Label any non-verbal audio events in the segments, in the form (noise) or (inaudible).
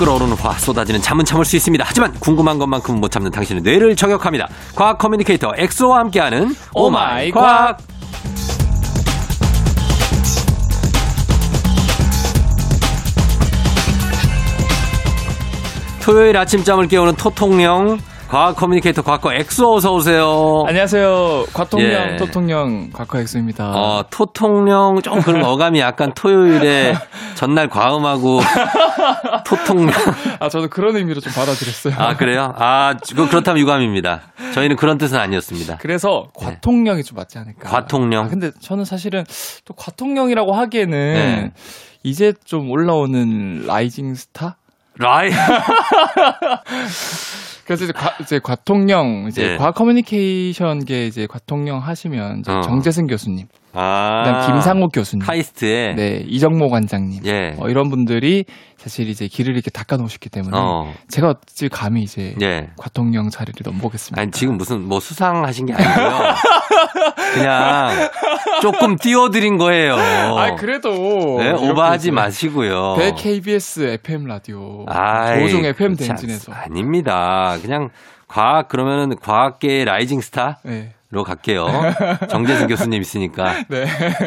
끓어오르는 화 쏟아지는 잠은 참을 수 있습니다. 하지만 궁금한 것만큼은 못 참는 당신의 뇌를 저격합니다. 과학 커뮤니케이터 엑소와 함께하는 오마이 과학. 토요일 아침잠을 깨우는 토통령 과학 커뮤니케이터 과거 엑소 어서 오세요. 안녕하세요. 과통령 예. 토통령 과거 엑소입니다. 어, 토통령 좀 그런 어감이 약간 토요일에 (laughs) 전날 과음하고 (laughs) 토통령. 아 저도 그런 의미로 좀 받아들였어요. 아 그래요? 아 그- 그렇다면 유감입니다. 저희는 그런 뜻은 아니었습니다. 그래서 과통령이 좀 맞지 않을까. 과통령? 아, 근데 저는 사실은 또 과통령이라고 하기에는 네. 이제 좀 올라오는 rising star? 라이 (laughs) 그래서 이제, 과, 이제 과통령 이제 예. 과학 커뮤니케이션계 이제 과통령 하시면 이제 어. 정재승 교수님, 아 그다음 김상욱 교수님, 카이스트에 네 이정모 관장님, 예. 어, 이런 분들이 사실 이제 길을 이렇게 닦아 놓으셨기 때문에 어. 제가 어찌 감히 이제 예. 과통령 자리를 넘보겠습니다. 아니 지금 무슨 뭐 수상하신 게 아니고요. (laughs) 그냥 조금 띄워드린 거예요. 아 그래도 네, 오버하지 이제 마시고요. 대 KBS FM 라디오 아이, 조종 FM 댕진에서 않- 아닙니다. 그냥 과학 그러면은 과학계의 라이징 스타로 네. 갈게요. 정재승 교수님 있으니까. (laughs) 네.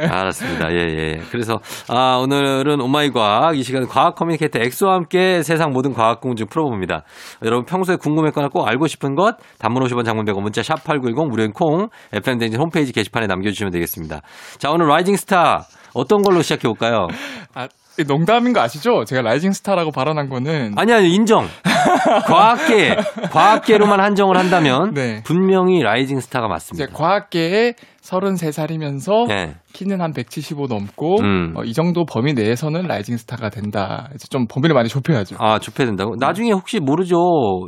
알았습니다. 예, 예. 그래서, 아, 오늘은 오마이 과학, 이 시간 과학 커뮤니케이터 엑소와 함께 세상 모든 과학 궁금증 풀어 봅니다. 여러분 평소에 궁금했거나 꼭 알고 싶은 것, 단문 50원 장문 100원 문자 샵 8910 무료인 콩, FM댕진 홈페이지 게시판에 남겨 주시면 되겠습니다. 자, 오늘 rising star 어떤 걸로 시작해 볼까요? 아 농담인 거 아시죠? 제가 rising star라고 발언한 거는 아니, 아니, 인정. 과학계, 과학계로만 한정을 한다면 네. 분명히 rising star가 맞습니다. 과학계에 33살이면서 네. 키는 한 175 넘고 음. 어, 이 정도 범위 내에서는 rising star가 된다. 이제 좀 범위를 많이 좁혀야죠. 아, 좁혀야 된다고? 나중에 혹시 모르죠.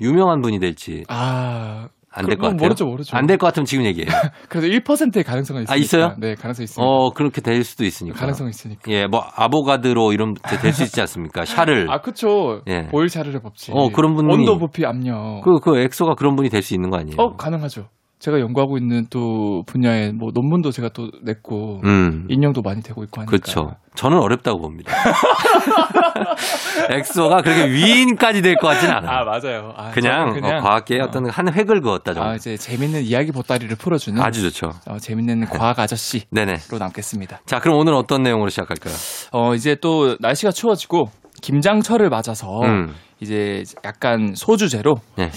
유명한 분이 될지. 아, 안 될것 그건 같아요. 모르죠, 모르죠. 안 될 것 같으면 지금 얘기해요. (laughs) 그래도 1%의 가능성은 있으니까. 아, 있어요? 네, 가능성이 있습니다. 어, 그렇게 될 수도 있으니까. 가능성이 있으니까. 예, 뭐, 아보가드로 이런, 될 수 있지 않습니까? 샤를. 아, 그쵸. 예. 보일 샤를의 법칙. 어, 그런 분이- 온도 부피 압력. 그, 그 엑소가 그런 분이 될 수 있는 거 아니에요? 어, 가능하죠. 제가 연구하고 있는 또 분야에 뭐 논문도 제가 또 냈고 음. 인용도 많이 되고 있고 하니까. 그렇죠. 저는 어렵다고 봅니다. (laughs) 엑소가 그렇게 위인까지 될 것 같진 않아요. 아, 맞아요. 아, 그냥, 그냥 어, 과학계에 어, 어떤 한 획을 그었다 정도. 아, 이제 재밌는 이야기 보따리를 풀어주는 아주 좋죠. 어, 재밌는 과학 아저씨로 네네. 남겠습니다. 자, 그럼 오늘 어떤 내용으로 시작할까요? 어, 이제 또 날씨가 추워지고 김장철을 맞아서 음. 이제 약간 소주제로 네.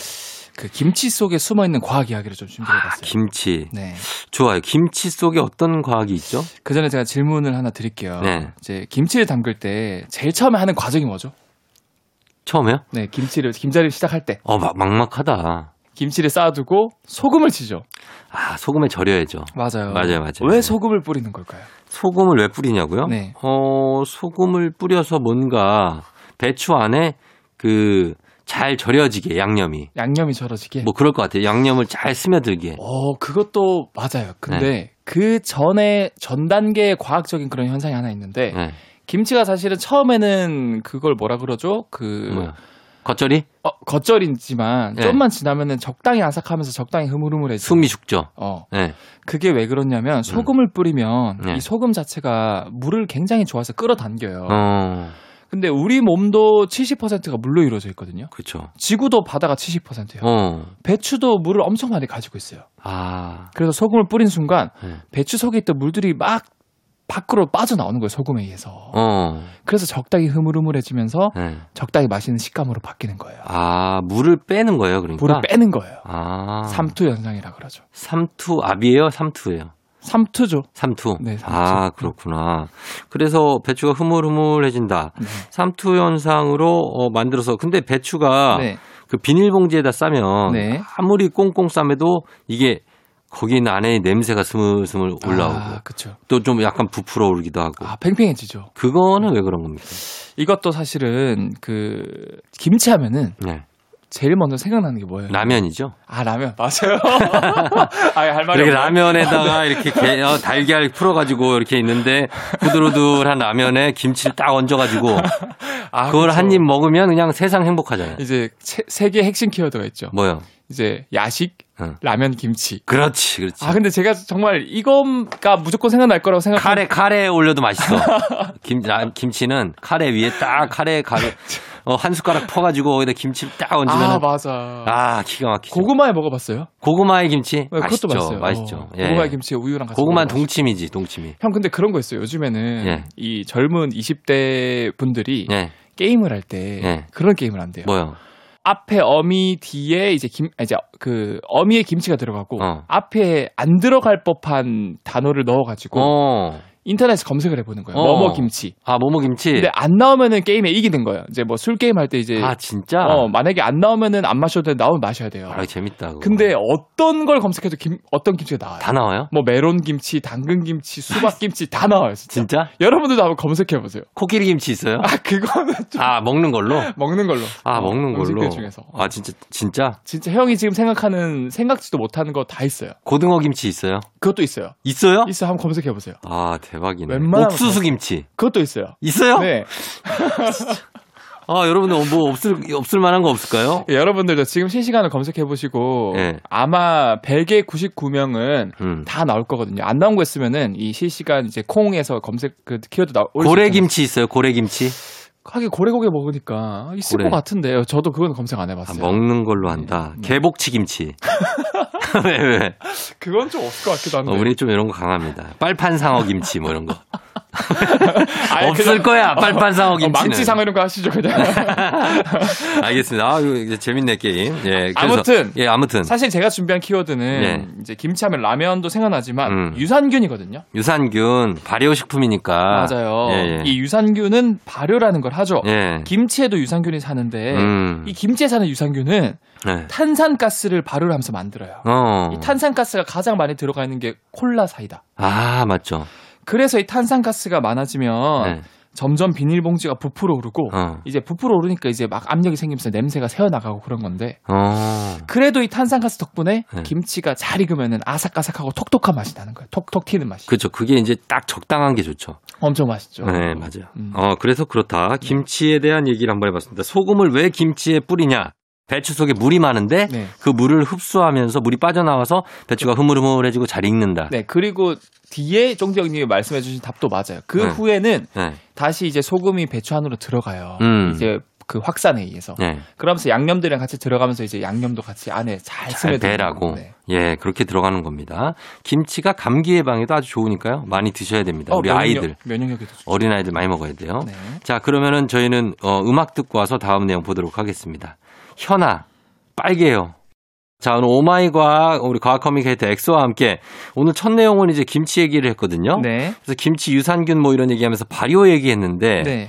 그 김치 속에 숨어 있는 과학 이야기를 좀 준비해봤어요. 김치. 네. 좋아요. 김치 속에 어떤 과학이 있죠? 그 전에 제가 질문을 하나 드릴게요. 네. 이제 김치를 담글 때 제일 처음에 하는 과정이 뭐죠? 처음에요? 네, 김치를 김자리를 시작할 때 어, 막, 막막하다. 김치를 쌓아두고 소금을 치죠. 아, 소금에 절여야죠. 맞아요. 맞아요, 맞아요. 왜 소금을 뿌리는 걸까요? 소금을 왜 뿌리냐고요? 네. 어, 소금을 뿌려서 뭔가 배추 안에 그 잘 절여지게 양념이 양념이 절어지게. 뭐 그럴 것 같아요. 양념을 잘 스며들게. 어, 그것도 맞아요. 근데 네. 그 전에 전 단계의 과학적인 그런 현상이 하나 있는데 네. 김치가 사실은 처음에는 그걸 뭐라 그러죠? 그 뭐야? 겉절이? 어, 겉절이지만 네. 좀만 지나면은 적당히 아삭하면서 적당히 흐물흐물해져. 숨이 죽죠. 어. 네. 그게 왜 그러냐면 소금을 뿌리면 네. 이 소금 자체가 물을 굉장히 좋아서 끌어당겨요. 어, 근데 우리 몸도 70%가 물로 이루어져 있거든요. 그렇죠. 지구도 바다가 70%예요. 어, 배추도 물을 엄청 많이 가지고 있어요. 아, 그래서 소금을 뿌린 순간 네. 배추 속에 있던 물들이 막 밖으로 빠져나오는 거예요, 소금에 의해서. 어, 그래서 적당히 흐물흐물해지면서 네. 적당히 맛있는 식감으로 바뀌는 거예요. 아, 물을 빼는 거예요, 그러니까. 물을 빼는 거예요. 아, 삼투 현상이라 그러죠. 삼투 압이에요, 삼투예요. 삼투죠. 삼투. 네, 삼투. 아, 그렇구나. 그래서 배추가 흐물흐물해진다. 네. 삼투 현상으로 어, 만들어서 근데 배추가 네. 그 비닐봉지에다 싸면 네. 아무리 꽁꽁 싸매도 이게 거기 있는 안에 냄새가 스물스물 올라오고 아. 또 좀 약간 부풀어 오르기도 하고 아, 팽팽해지죠. 그거는 왜 그런 겁니까? 이것도 사실은 그 김치 하면은 네. 제일 먼저 생각나는 게 뭐예요? 라면이죠. 아 라면 맞아요. (laughs) 아할 말이 이렇게 없네. 라면에다가 이렇게 게- 어, 달걀 풀어가지고 이렇게 있는데 후들후들한 라면에 김치를 딱 얹어가지고 아, 그걸 그쵸. 한입 먹으면 그냥 세상 행복하잖아요. 이제 세, 세 개의 핵심 키워드가 있죠. 뭐요? 이제 야식, 응. 라면, 김치. 그렇지, 그렇지. 아 근데 제가 정말 이거가 무조건 생각날 거라고 생각. 카레 카레에 올려도 맛있어. 김 라- 김치는 카레 위에 딱 카레 가루 (laughs) 어, 한 숟가락 퍼가지고 거기다 김치를 딱 얹으면 아 아, 맞아. 기가 막히죠. 고구마에 먹어봤어요? 고구마의 김치 네, 맛있죠. 그것도 맛있어요. 맛있죠. 어, 예. 고구마 김치에 우유랑 같이. 고구마. 동치미지 동치미. 형 근데 그런 거 있어요. 요즘에는 예. 이 젊은 20대 분들이 예. 게임을 할때 예. 그런 게임을 한대요. 뭐요? 앞에 어미 뒤에 이제 김 아, 이제 그 어미에 김치가 들어가고 어. 앞에 안 들어갈 법한 단어를 넣어가지고 어. 인터넷에 검색을 해보는 거예요. 어. 뭐뭐 김치. 아 모모 김치. 근데 안 나오면은 게임에 이기는 거예요. 이제 뭐 술 게임 할 때 이제 아 진짜. 어 만약에 안 나오면은 안 마셔도 되는데 나오면 마셔야 돼요. 아 재밌다. 그거. 근데 어떤 걸 검색해도 김 어떤 김치가 나와요. 다 나와요? 뭐 메론 김치, 당근 김치, 수박 (laughs) 김치 다 나와요. 진짜. 진짜? 여러분들도 한번 검색해 보세요. 코끼리 김치 있어요? 아 그거는 (laughs) 좀 아 먹는 걸로? (laughs) 먹는 걸로. 아 어, 먹는 걸로. 중에서. 아 진짜 진짜 진짜 형이 지금 생각하는 생각지도 못하는 거 다 있어요. 고등어 김치 있어요? 그것도 있어요. 있어요? 있어 한번 검색해 보세요. 아 대박 이네. 웬만하면 옥수수 다- 김치 그것도 있어요. 있어요? 네. (laughs) 아 여러분들 뭐 없을 없을 만한 거 없을까요? 예, 여러분들도 지금 실시간으로 검색해 보시고 예. 아마 100의 99명은 음. 다 나올 거거든요. 안 나온 거 있으면은 이 실시간 이제 콩에서 검색 그 키워드 나 올릴 수 고래. 김치 있어요? 고래 김치? 하긴 고래고기 먹으니까 있을 고래. 것 같은데요. 저도 그건 검색 안 아, 해봤어요. 먹는 걸로 한다. 네. 개복치 김치. (laughs) 왜 (laughs) 왜? 그건 좀 없을 것 같기도 한데. 어, 우리 좀 이런 거 강합니다. 빨판 상어 김치 뭐 이런 거. (laughs) 아예 없을 그냥- 거야. 빨판 상어 어, 김치는. 망치 상어 이런 거 하시죠 그냥. (laughs) 알겠습니다. 아, 이거 재밌네 게임. 예. 그래서- 아무튼. 예, 아무튼 사실 제가 준비한 키워드는 예. 이제 김치하면 라면도 생각나지만 음. 유산균이거든요. 유산균 발효식품이니까. 맞아요. 예, 예. 이 유산균은 발효라는 걸 하죠. 예. 김치에도 유산균이 사는데 음. 이 김치에 사는 유산균은 네. 탄산가스를 발효를 하면서 만들어요. 어. 이 탄산가스가 가장 많이 들어가 있는 게 콜라 사이다. 아, 맞죠. 그래서 이 탄산가스가 많아지면 네. 점점 비닐봉지가 부풀어 오르고 어. 이제 부풀어 오르니까 이제 막 압력이 생기면서 냄새가 새어나가고 그런 건데 어. 그래도 이 탄산가스 덕분에 네. 김치가 잘 익으면은 아삭아삭하고 톡톡한 맛이 나는 거예요. 톡톡 튀는 맛이. 그렇죠. 그게 이제 딱 적당한 게 좋죠. 엄청 맛있죠. 네, 맞아요. 음. 어, 그래서 그렇다. 김치에 대한 얘기를 한번 해봤습니다. 소금을 왜 김치에 뿌리냐? 배추 속에 물이 많은데 네. 그 물을 흡수하면서 물이 빠져나와서 배추가 흐물흐물해지고 잘 익는다. 네, 그리고 뒤에 쫑디형님이 말씀해주신 답도 맞아요. 그 네. 후에는 네. 다시 이제 소금이 배추 안으로 들어가요. 음. 이제 그 확산에 의해서. 네. 그러면서 양념들이랑 같이 들어가면서 이제 양념도 같이 안에 잘 잘 스며들고. 배라고. 네. 예, 그렇게 들어가는 겁니다. 김치가 감기 예방에도 아주 좋으니까요. 많이 드셔야 됩니다. 우리 어, 면역력- 아이들, 면역력이 더 좋죠. 어린 아이들 많이 먹어야 돼요. 네. 자, 그러면은 저희는 어, 음악 듣고 와서 다음 내용 보도록 하겠습니다. 현아, 빨개요. 자, 오늘 오마이 과학, 우리 과학 커뮤니케이터 엑소와 함께 오늘 첫 내용은 이제 김치 얘기를 했거든요. 네. 그래서 김치 유산균 뭐 이런 얘기 하면서 발효 얘기했는데 네.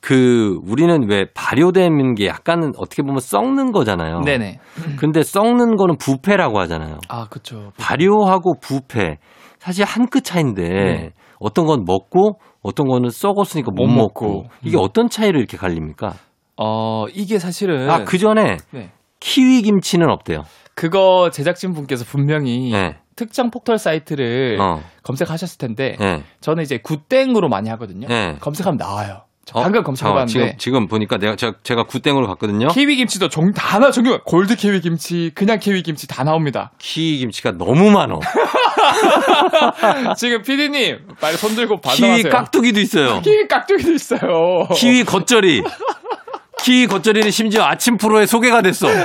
그 우리는 왜 발효되는 게 약간은 어떻게 보면 썩는 거잖아요. 네네. 근데 썩는 거는 부패라고 하잖아요. 아, 그쵸. 발효하고 부패 사실 한 끗 차인데 네. 어떤 건 먹고 어떤 거는 썩었으니까 못, 못 먹고. 먹고. 이게 음. 어떤 차이를 이렇게 갈립니까? 어, 이게 사실은. 아 그 전에 네. 키위 김치는 없대요. 그거 제작진 분께서 분명히 네. 특정 포털 사이트를 어. 검색하셨을 텐데 네. 저는 이제 굿땡으로 많이 하거든요. 네. 검색하면 나와요. 저 어? 방금 검색해봤는데 지금 지금 보니까 내가 제가, 제가 굿땡으로 갔거든요. 키위 김치도 종, 다 나, 종류, 골드 키위 김치, 그냥 키위 김치 다 나옵니다. 키위 김치가 너무 많어. (laughs) 지금 피디님, 빨리 손 들고 키위 반성하세요. 깍두기도 있어요. 키위 깍두기도 있어요. 키위 겉절이. 키위 겉절이는 심지어 아침 프로에 소개가 됐어. (laughs)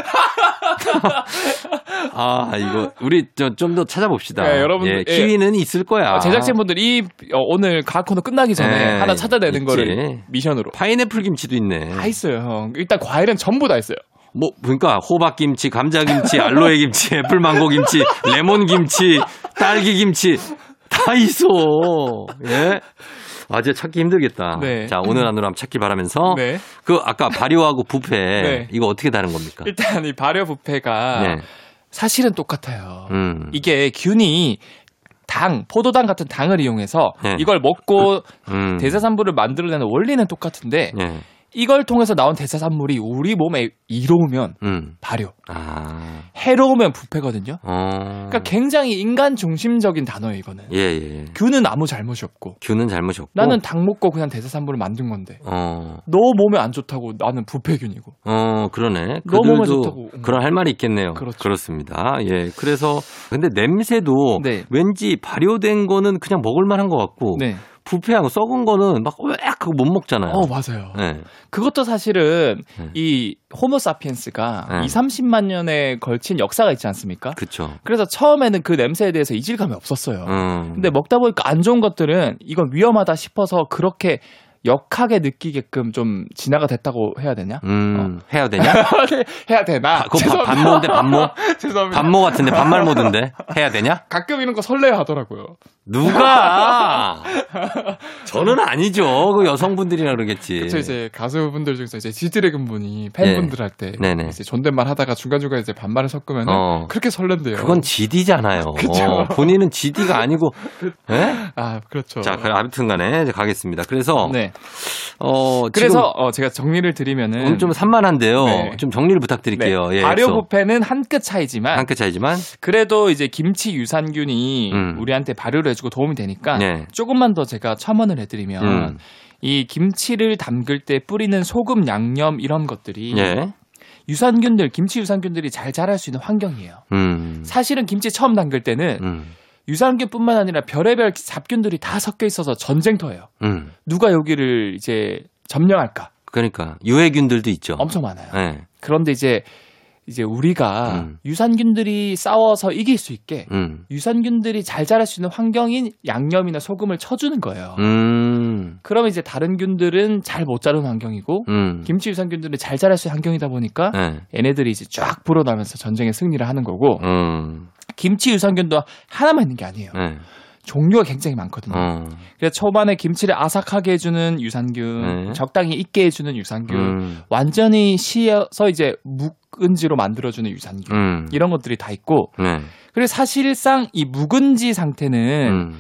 아, 이거, 우리 좀 더 찾아봅시다. 네, 여러분들, 예, 예. 키위는 있을 거야. 어, 제작진분들이 어, 오늘 과학 코너 끝나기 전에 네, 하나 찾아내는 있지. 거를 미션으로. 파인애플 김치도 있네. 다 있어요, 형. 일단 과일은 전부 다 있어요. 뭐, 그러니까 호박 김치, 감자 김치, 알로에 김치, (laughs) 애플 망고 김치, 레몬 김치, 딸기 김치 다 있어. 예. 아, 제 찾기 힘들겠다. 네. 자, 오늘 안으로 한번 찾기 바라면서 네. 그 아까 발효하고 부패 (laughs) 네. 이거 어떻게 다른 겁니까? 일단 이 발효 부패가 네. 사실은 똑같아요. 음. 이게 균이 당, 포도당 같은 당을 이용해서 네. 이걸 먹고 음. 대사산물을 만들어내는 원리는 똑같은데 예. 이걸 통해서 나온 대사산물이 우리 몸에 이로우면 음. 발효, 아. 해로우면 부패거든요. 어. 그러니까 굉장히 인간 중심적인 단어예요, 이거는. 예, 예. 균은 아무 잘못이 없고 균은 잘못이 없고. 나는 당 먹고 그냥 대사산물을 만든 건데 어. 너 몸에 안 좋다고 나는 부패균이고 어, 그러네. 너무 몸에 좋다고. 음. 그런 할 말이 있겠네요. 그렇죠. 렇습니다 예. 그래서 근데 냄새도 네. 왠지 발효된 거는 그냥 먹을 만한 것 같고 네. 부패하고 썩은 거는 막 왜 그거 못 먹잖아요. 어, 맞아요. 네. 그것도 사실은 네. 이 호모 사피엔스가 네. 2, 30만 년에 걸친 역사가 있지 않습니까? 그쵸. 그래서 처음에는 그 냄새에 대해서 이질감이 없었어요. 음. 근데 먹다 보니까 안 좋은 것들은 이건 위험하다 싶어서 그렇게 역하게 느끼게끔 좀 진화가 됐다고 해야 되냐? 음, 해야 되냐? (laughs) 해야 되나? 아, 그거 밥- 반모인데, 반모? (laughs) 죄송합니다. 반모 같은데, 반말 모드인데? 해야 되냐? 가끔 이런 거 설레 하더라고요. 누가? 저는 아니죠. 그 여성분들이라 그러겠지. 저 이제 가수분들 중에서 이제 지드래곤 분이 팬분들 할때 네네. 이제 존댓말 하다가 중간중간 이제 반말을 섞으면 어. 그렇게 설렌대요. 그건 GD잖아요. (laughs) 그쵸. 본인은 GD가 아니고, (laughs) 예? 아, 그렇죠. 자, 그럼 아무튼 간에 이제 가겠습니다. 그래서, 네. 어, 그래서 어, 제가 정리를 드리면은 오늘 좀 산만한데요. 네. 좀 정리를 부탁드릴게요. 네. 예, 발효부패는 한 끗 차이지만 한 끗 차이지만, 그래도 이제 김치 유산균이 음. 우리한테 발효를 해주고 도움이 되니까 네. 조금만 더 제가 첨언을 해드리면 음. 이 김치를 담글 때 뿌리는 소금, 양념 이런 것들이 예. 유산균들, 김치 유산균들이 잘 자랄 수 있는 환경이에요. 음. 사실은 김치 처음 담글 때는 음. 유산균뿐만 아니라 별의별 잡균들이 다 섞여 있어서 전쟁터예요. 음. 누가 여기를 이제 점령할까? 그러니까, 유해균들도 있죠. 엄청 많아요. 예. 그런데 이제 이제 우리가 음. 유산균들이 싸워서 이길 수 있게 음. 유산균들이 잘 자랄 수 있는 환경인 양념이나 소금을 쳐주는 거예요. 음. 그러면 이제 다른 균들은 잘 못 자라는 환경이고 음. 김치 유산균들은 잘 자랄 수 있는 환경이다 보니까 예. 얘네들이 이제 쫙 불어나면서 전쟁에 승리를 하는 거고 음. 김치 유산균도 하나만 있는 게 아니에요. 예. 종류가 굉장히 많거든요. 어. 그래서 초반에 김치를 아삭하게 해주는 유산균, 네. 적당히 익게 해주는 유산균, 음. 완전히 시어서 이제 묵 은지로 만들어주는 유산균 음. 이런 것들이 다 있고 네. 그리고 사실상 이 묵은지 상태는 음.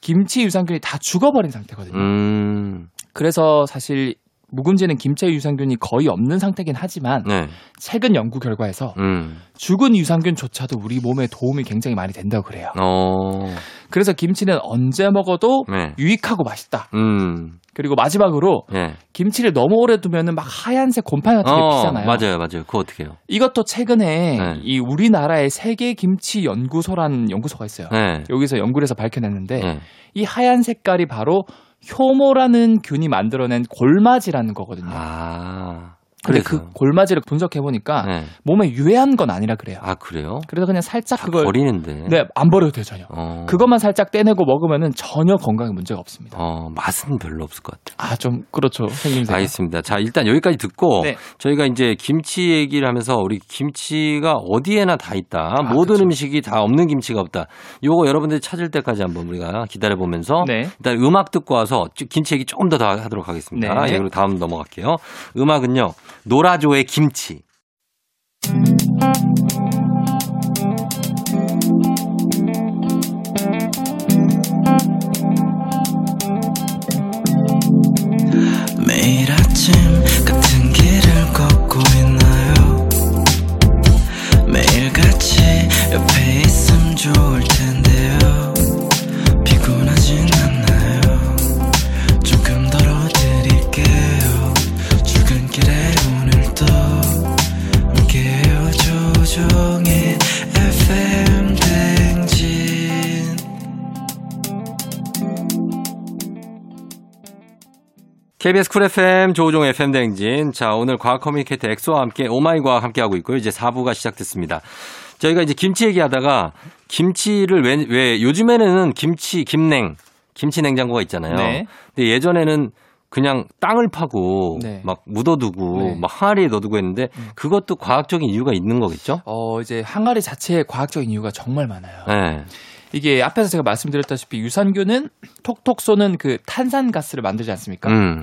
김치 유산균이 다 죽어버린 상태거든요. 음. 그래서 사실 묵은지는 김치 유산균이 거의 없는 상태긴 하지만 네. 최근 연구 결과에서 음. 죽은 유산균조차도 우리 몸에 도움이 굉장히 많이 된다고 그래요. 어. 그래서 김치는 언제 먹어도 네. 유익하고 맛있다. 음. 그리고 마지막으로 예. 김치를 너무 오래 두면은 막 하얀색 곰팡이 같은 게 어, 피잖아요. 맞아요, 맞아요. 그거 어떻게 해요? 이것도 최근에 네. 이 우리나라의 세계 김치 연구소라는 연구소가 있어요. 네. 여기서 연구를 해서 밝혀냈는데 네. 이 하얀 색깔이 바로 효모라는 균이 만들어낸 골마지라는 거거든요. 아. 근데 그래서. 그 골마지를 분석해 보니까 네. 몸에 유해한 건 아니라 그래요. 아, 그래요? 그래서 그냥 살짝 다 그걸 버리는데. 네, 안 버려도 돼요, 전혀. 어. 그것만 살짝 떼내고 먹으면은 전혀 건강에 문제가 없습니다. 어, 맛은 별로 없을 것 같아요. 아, 좀 그렇죠. 생김새가. 알겠습니다. 자, 일단 여기까지 듣고 네. 저희가 이제 김치 얘기를 하면서 우리 김치가 어디에나 다 있다. 모든 그쵸. 음식이 다 없는 김치가 없다. 요거 여러분들이 찾을 때까지 한번 우리가 기다려 보면서 네. 일단 음악 듣고 와서 쭉 김치 얘기 조금 더다 하도록 하겠습니다. 네. 예, 그리고 다음 넘어갈게요. 음악은요. 노라조의 김치. 매일 아침 KBS 쿨 FM 조우종 FM 댕진. 자, 오늘 과학 커뮤니케이터 엑소와 함께 오마이 과학 함께 하고 있고요. 이제 4부가 시작됐습니다. 저희가 이제 김치 얘기하다가 김치를 왜, 왜 요즘에는 김치 김냉 김치 냉장고가 있잖아요. 네. 근데 예전에는 그냥 땅을 파고 네. 막 묻어두고 네. 막 항아리에 넣어두고 했는데 그것도 과학적인 이유가 있는 거겠죠? 어, 이제 항아리 자체의 과학적인 이유가 정말 많아요. 네. 이게 앞에서 제가 말씀드렸다시피 유산균은 톡톡 쏘는 그 탄산가스를 만들지 않습니까? 음.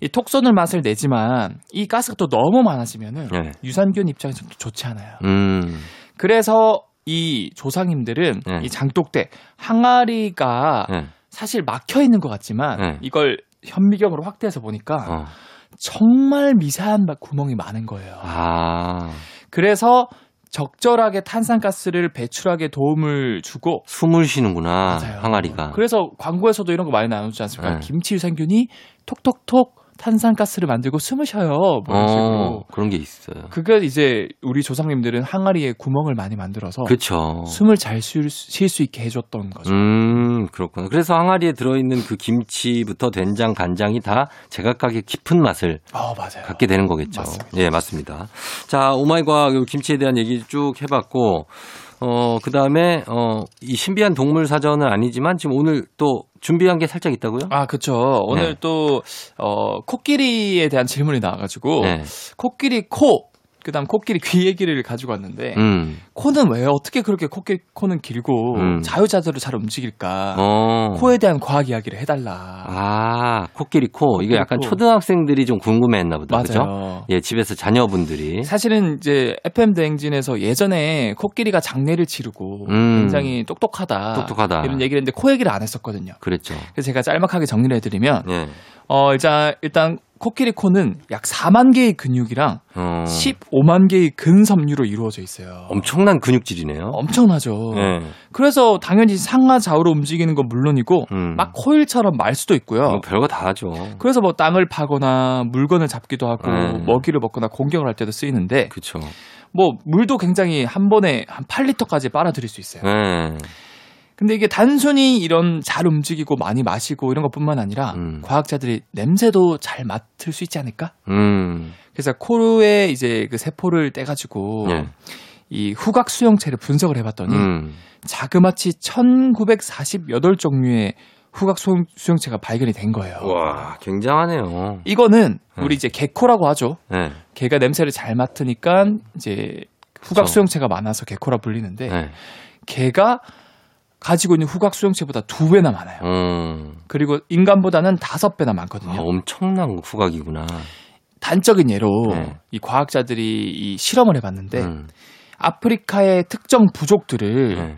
이톡 쏘는 맛을 내지만 이 가스가 또 너무 많아지면은 네. 유산균 입장에서 또 좋지 않아요. 음. 그래서 이 조상님들은 네. 이 장독대 항아리가 네. 사실 막혀 있는 것 같지만 네. 이걸 현미경으로 확대해서 보니까 어. 정말 미세한 막 구멍이 많은 거예요. 아. 그래서 적절하게 탄산가스를 배출하게 도움을 주고 숨을 쉬는구나. 맞아요. 항아리가. 그래서 광고에서도 이런 거 많이 나누지 않습니까? 네. 김치 유산균이 톡톡톡 탄산가스를 만들고 숨을 쉬어요. 뭐 이런 식으로. 어, 그런 게 있어요. 그게 이제 우리 조상님들은 항아리에 구멍을 많이 만들어서 그렇죠. 숨을 잘 쉴 수 있게 해줬던 거죠. 음, 그렇구나. 그래서 항아리에 들어있는 그 김치부터 된장, 간장이 다 제각각의 깊은 맛을 아 맞아요. 갖게 되는 거겠죠. 맞습니다. 예, 맞습니다. 자, 오마이과학 요 김치에 대한 얘기 쭉 해봤고, 어, 그 다음에, 어, 이 신비한 동물 사전은 아니지만 지금 오늘 또 준비한 게 살짝 있다고요? 아 그쵸. 오늘 네. 또 어, 코끼리에 대한 질문이 나와가지고 네. 코끼리 코. 그다음 코끼리 귀 얘기를 가지고 왔는데 음, 코는 왜 어떻게 그렇게 코끼리 코는 길고 음. 자유자재로 잘 움직일까? 어. 코에 대한 과학 이야기를 해달라. 아, 코끼리 코. 이게 코끼리 약간 코. 초등학생들이 좀 궁금해 했나 보다. 그죠? 맞아요. 예, 집에서 자녀분들이. 사실은 이제 FM 대행진에서 예전에 코끼리가 장례를 치르고 음. 굉장히 똑똑하다, 똑똑하다. 이런 얘기를 했는데 코 얘기를 안 했었거든요. 그랬죠. 그래서 제가 짤막하게 정리를 해드리면 예. 어 일단 일단 코끼리 코는 약 4만 개의 근육이랑 어. 15만 개의 근섬유로 이루어져 있어요. 엄청난 근육질이네요. 엄청나죠. 예. 그래서 당연히 상하 좌우로 움직이는 건 물론이고 음. 막 코일처럼 말 수도 있고요. 뭐 별거 다 하죠. 그래서 뭐 땅을 파거나 물건을 잡기도 하고 네. 먹이를 먹거나 공격을 할 때도 쓰이는데 그쵸. 뭐 물도 굉장히 한 번에 한 8리터까지 빨아들일 수 있어요. 예. 근데 이게 단순히 이런 잘 움직이고 많이 마시고 이런 것뿐만 아니라 음. 과학자들이 냄새도 잘 맡을 수 있지 않을까? 음. 그래서 코에 이제 그 세포를 떼가지고 예. 이 후각 수용체를 분석을 해봤더니 음. 자그마치 1948 종류의 후각 수용, 수용체가 발견이 된 거예요. 와, 굉장하네요. 이거는 네. 우리 이제 개코라고 하죠. 예. 개가 냄새를 잘 맡으니까 이제 후각 그쵸. 수용체가 많아서 개코라 불리는데 예. 개가 가지고 있는 후각 수용체보다 두 배나 많아요. 음. 그리고 인간보다는 다섯 배나 많거든요. 아, 엄청난 후각이구나. 단적인 예로 네. 이 과학자들이 이 실험을 해봤는데 음. 아프리카의 특정 부족들을 예.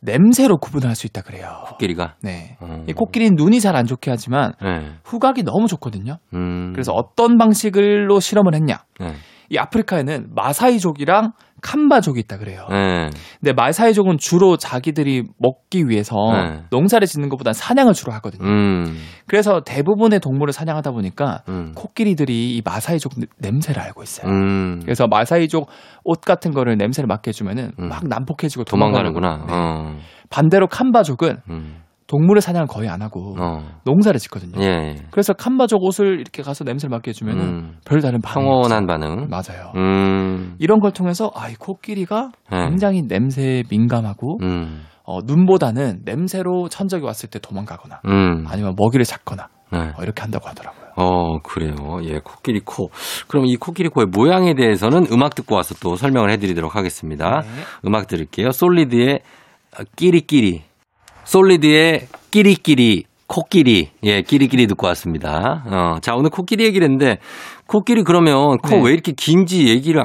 냄새로 구분할 수 있다 그래요. 코끼리가. 네. 어. 이 코끼리는 눈이 잘 안 좋게 하지만 예. 후각이 너무 좋거든요. 음. 그래서 어떤 방식으로 실험을 했냐? 예. 이 아프리카에는 마사이족이랑 캄바족이 있다 그래요. 예. 근데 마사이족은 주로 자기들이 먹기 위해서 네. 농사를 짓는 것보다 사냥을 주로 하거든요. 음. 그래서 대부분의 동물을 사냥하다 보니까 음. 코끼리들이 이 마사이족 느- 냄새를 알고 있어요. 음. 그래서 마사이족 옷 같은 거를 냄새를 맡게 해주면은 음. 막 난폭해지고 도망가는구나. 도망가는구나. 네. 어. 반대로 캄바족은 음. 동물을 사냥을 거의 안 하고 어. 농사를 짓거든요. 예. 그래서 캄바족 옷을 이렇게 가서 냄새를 맡게 해주면은 음. 별다른 반응이 평온한 반응. 맞아요. 음. 이런 걸 통해서 아, 이 코끼리가 예. 굉장히 냄새에 민감하고 음. 어, 눈보다는 냄새로 천적이 왔을 때 도망가거나 음. 아니면 먹이를 잡거나 네. 어, 이렇게 한다고 하더라고요. 어, 그래요. 예, 코끼리 코. 그럼 이 코끼리 코의 모양에 대해서는 음악 듣고 와서 또 설명을 해드리도록 하겠습니다. 네. 음악 들을게요. 솔리드의 어, 끼리끼리. 솔리드의 끼리끼리. 코끼리. 예, 끼리끼리 듣고 왔습니다. 어, 자, 오늘 코끼리 얘기를 했는데, 코끼리 그러면 코 네. 왜 이렇게 긴지 얘기를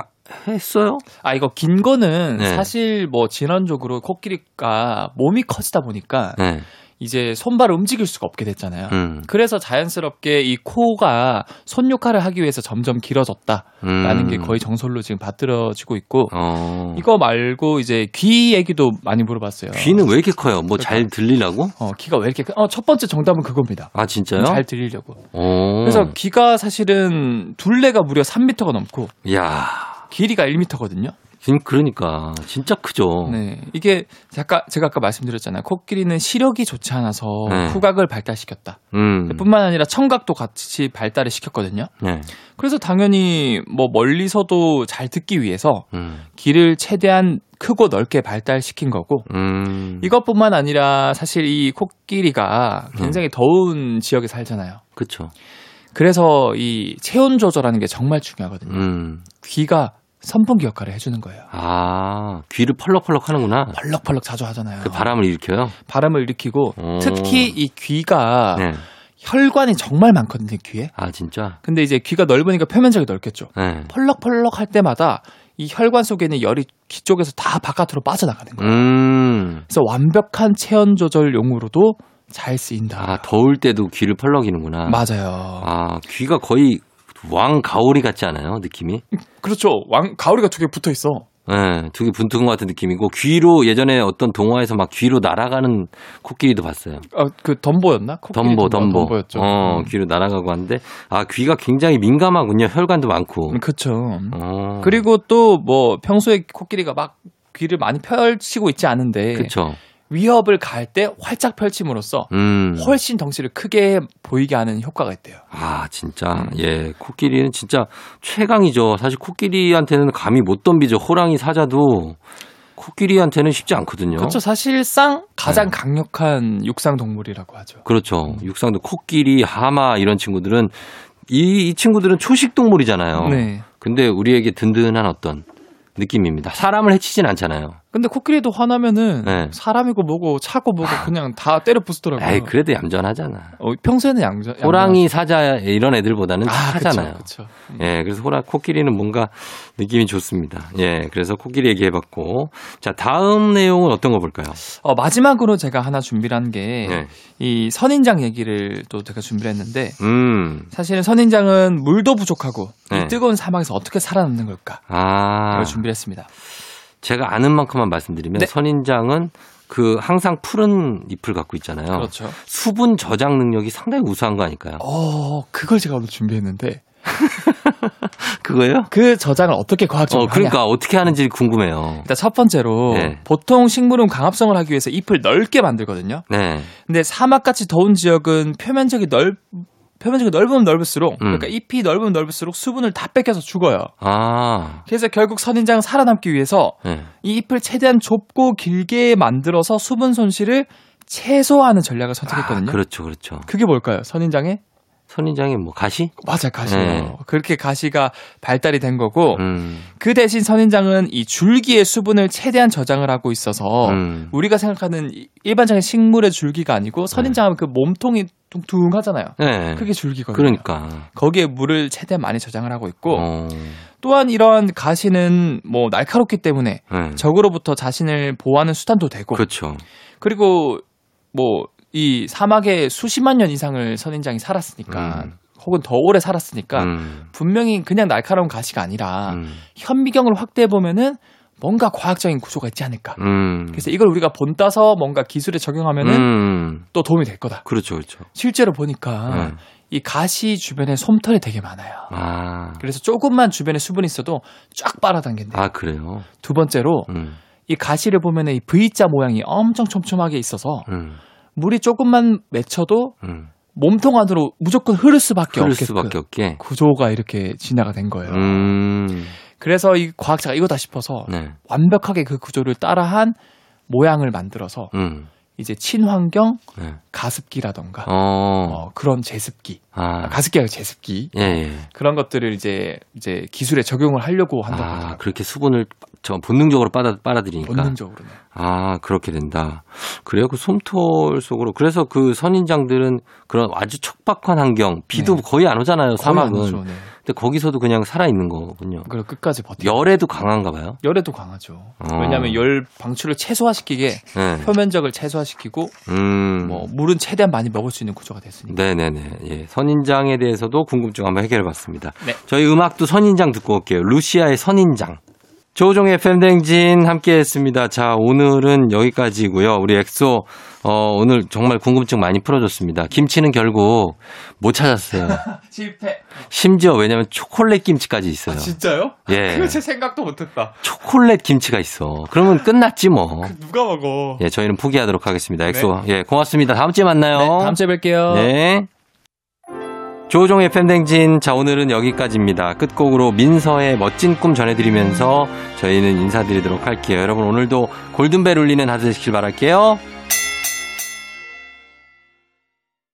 했어요? 아 이거 긴 거는 네. 사실 뭐 진화적으로 코끼리가 몸이 커지다 보니까 네. 이제 손발을 움직일 수가 없게 됐잖아요. 음. 그래서 자연스럽게 이 코가 손 역할을 하기 위해서 점점 길어졌다라는 음. 게 거의 정설로 지금 받들어지고 있고 어. 이거 말고 이제 귀 얘기도 많이 물어봤어요. 귀는 왜 이렇게 커요? 뭐 잘 들리려고? 어, 귀가 왜 이렇게 크- 어, 첫 번째 정답은 그겁니다. 아, 진짜요? 잘 들리려고. 어. 그래서 귀가 사실은 둘레가 무려 3m가 넘고 야 길이가 1m거든요. 지금 그러니까 진짜 크죠. 네. 이게 아까 제가 아까 말씀드렸잖아요. 코끼리는 시력이 좋지 않아서 네. 후각을 발달시켰다. 음. 뿐만 아니라 청각도 같이 발달을 시켰거든요. 네. 그래서 당연히 뭐 멀리서도 잘 듣기 위해서 음. 귀를 최대한 크고 넓게 발달시킨 거고 음. 이것뿐만 아니라 사실 이 코끼리가 굉장히 더운 지역에 살잖아요. 그쵸. 그래서 이 체온 조절하는 게 정말 중요하거든요. 음. 귀가 선풍기 역할을 해주는 거예요. 아, 귀를 펄럭펄럭 하는구나. 펄럭펄럭 자주 하잖아요. 그 바람을 일으켜요? 바람을 일으키고 오. 특히 이 귀가 네. 혈관이 정말 많거든요, 귀에. 아, 진짜? 근데 이제 귀가 넓으니까 표면적이 넓겠죠. 네. 펄럭펄럭 할 때마다 이 혈관 속에 있는 열이 귀 쪽에서 다 바깥으로 빠져나가는 거예요. 음. 그래서 완벽한 체온 조절용으로도 잘 쓰인다. 아, 더울 때도 귀를 펄럭이는구나. 맞아요. 아, 귀가 거의 왕 가오리 같지 않아요? 느낌이? 그렇죠. 왕 가오리가 두 개 붙어 있어. 예, 두개 분투근 같은 느낌이고 귀로 예전에 어떤 동화에서 막 귀로 날아가는 코끼리도 봤어요. 어, 그 덤보였나? 덤보, 덤보. 덤보였죠. 어, 음. 귀로 날아가고 하는데 아 귀가 굉장히 민감하군요. 혈관도 많고. 음, 그쵸. 어. 그리고 또 뭐 평소에 코끼리가 막 귀를 많이 펼치고 있지 않은데 그쵸. 위협을 가할 때 활짝 펼침으로써 음. 훨씬 덩치를 크게 보이게 하는 효과가 있대요. 아, 진짜. 음. 예. 코끼리는 진짜 최강이죠. 사실 코끼리한테는 감히 못 덤비죠. 호랑이 사자도 코끼리한테는 쉽지 않거든요. 그렇죠. 사실상 가장 네. 강력한 육상 동물이라고 하죠. 그렇죠. 육상도 코끼리, 하마 이런 친구들은 이, 이 친구들은 초식 동물이잖아요. 네. 근데 우리에게 든든한 어떤 느낌입니다. 사람을 해치진 않잖아요. 근데 코끼리도 화나면은 네. 사람이고 뭐고 차고 뭐고 그냥 다 때려 부수더라고요. 에이, 그래도 얌전하잖아. 어, 평소에는 양자 호랑이, 사자 이런 애들보다는 착하잖아요. 그렇죠. 예, 그래서 호랑 코끼리는 뭔가 느낌이 좋습니다. 예, 그래서 코끼리 얘기해봤고, 자 다음 내용은 어떤 거 볼까요? 어, 마지막으로 제가 하나 준비를 한게이 네. 선인장 얘기를 또 제가 준비를 했는데 음, 사실은 선인장은 물도 부족하고 네. 이 뜨거운 사막에서 어떻게 살아남는 걸까? 아, 이걸 준비를 했습니다. 제가 아는 만큼만 말씀드리면 네. 선인장은 그 항상 푸른 잎을 갖고 있잖아요. 그렇죠. 수분 저장 능력이 상당히 우수한 거 아닐까요? 어, 그걸 제가 오늘 준비했는데 (laughs) 그거예요? 그 저장을 어떻게 과학적으로 어, 그러니까 어떻게 하는지 궁금해요. 일단 첫 번째로 네. 보통 식물은 광합성을 하기 위해서 잎을 넓게 만들거든요. 네, 근데 사막같이 더운 지역은 표면적이 넓 표면적이 넓으면 넓을수록 음. 그러니까 잎이 넓으면 넓을수록 수분을 다 뺏겨서 죽어요. 아, 그래서 결국 선인장은 살아남기 위해서 네. 이 잎을 최대한 좁고 길게 만들어서 수분 손실을 최소화하는 전략을 선택했거든요. 아, 그렇죠, 그렇죠. 그게 뭘까요? 선인장의 선인장이 뭐 가시? 맞아요, 가시예요. 네. 그렇게 가시가 발달이 된 거고 음, 그 대신 선인장은 이 줄기의 수분을 최대한 저장을 하고 있어서 음. 우리가 생각하는 이- 일반적인 식물의 줄기가 아니고 선인장은 그 몸통이 둥둥하잖아요. 네. 그게 줄기거든요. 그러니까. 거기에 물을 최대한 많이 저장을 하고 있고 어, 또한 이런 가시는 뭐 날카롭기 때문에 네. 적으로부터 자신을 보호하는 수단도 되고 그렇죠. 그리고 뭐 이 사막에 수십만 년 이상을 선인장이 살았으니까 음. 혹은 더 오래 살았으니까 음, 분명히 그냥 날카로운 가시가 아니라 음, 현미경을 확대해 보면은 뭔가 과학적인 구조가 있지 않을까. 음. 그래서 이걸 우리가 본 따서 뭔가 기술에 적용하면은 음, 또 도움이 될 거다. 그렇죠, 그렇죠. 실제로 보니까 네. 이 가시 주변에 솜털이 되게 많아요. 아, 그래서 조금만 주변에 수분이 있어도 쫙 빨아당긴대요. 아 그래요. 두 번째로 음, 이 가시를 보면은 이 V자 모양이 엄청 촘촘하게 있어서 음, 물이 조금만 맺혀도 음. 몸통 안으로 무조건 흐를 수밖에 흐를 수밖에 없게. 구조가 이렇게 진화가 된 거예요. 음, 그래서 이 과학자가 이거다 싶어서 네, 완벽하게 그 구조를 따라한 모양을 만들어서 음, 이제 친환경 네. 가습기라던가 어, 어, 그런 제습기, 아, 아, 가습기가 아니라 제습기 예, 예. 그런 것들을 이제 이제 기술에 적용을 하려고 한다고 아. 그렇게 수분을 저 본능적으로 빨아 빨아들이니까. 본능적으로는. 아, 그렇게 된다. 그래요. 그 솜털 속으로. 그래서 그 선인장들은 그런 아주 척박한 환경, 비도 네. 거의 안 오잖아요. 사막은. 거의 아니죠, 네. 근데 거기서도 그냥 살아 있는 거군요. 그리고 끝까지 버티. 열에도 강한가 봐요. 열에도 강하죠. 어. 왜냐하면 열 방출을 최소화시키게 네. 표면적을 최소화시키고 음. 뭐 물은 최대한 많이 먹을 수 있는 구조가 됐으니까. 네네네. 예. 선인장에 대해서도 궁금증 한번 해결해 봤습니다. 네. 저희 음악도 선인장 듣고 올게요. 루시아의 선인장. 조우종의 FM댕진 함께 했습니다. 자, 오늘은 여기까지고요 우리 엑소, 어, 오늘 정말 궁금증 많이 풀어줬습니다. 김치는 결국 못 찾았어요. (laughs) 실패. 심지어 왜냐면 초콜릿 김치까지 있어요. 진짜요? 예. (laughs) 그거 제 생각도 못했다. 초콜릿 김치가 있어. 그러면 끝났지 뭐. 누가 먹어? 예, 저희는 포기하도록 하겠습니다. 엑소. 예, 고맙습니다. 다음 주에 만나요. 네, 다음 주에 뵐게요. 네. 조우종의 FM댕진. 자, 오늘은 여기까지입니다. 끝곡으로 민서의 멋진 꿈 전해드리면서 저희는 인사드리도록 할게요. 여러분, 오늘도 골든벨 울리는 하루 되시길 바랄게요.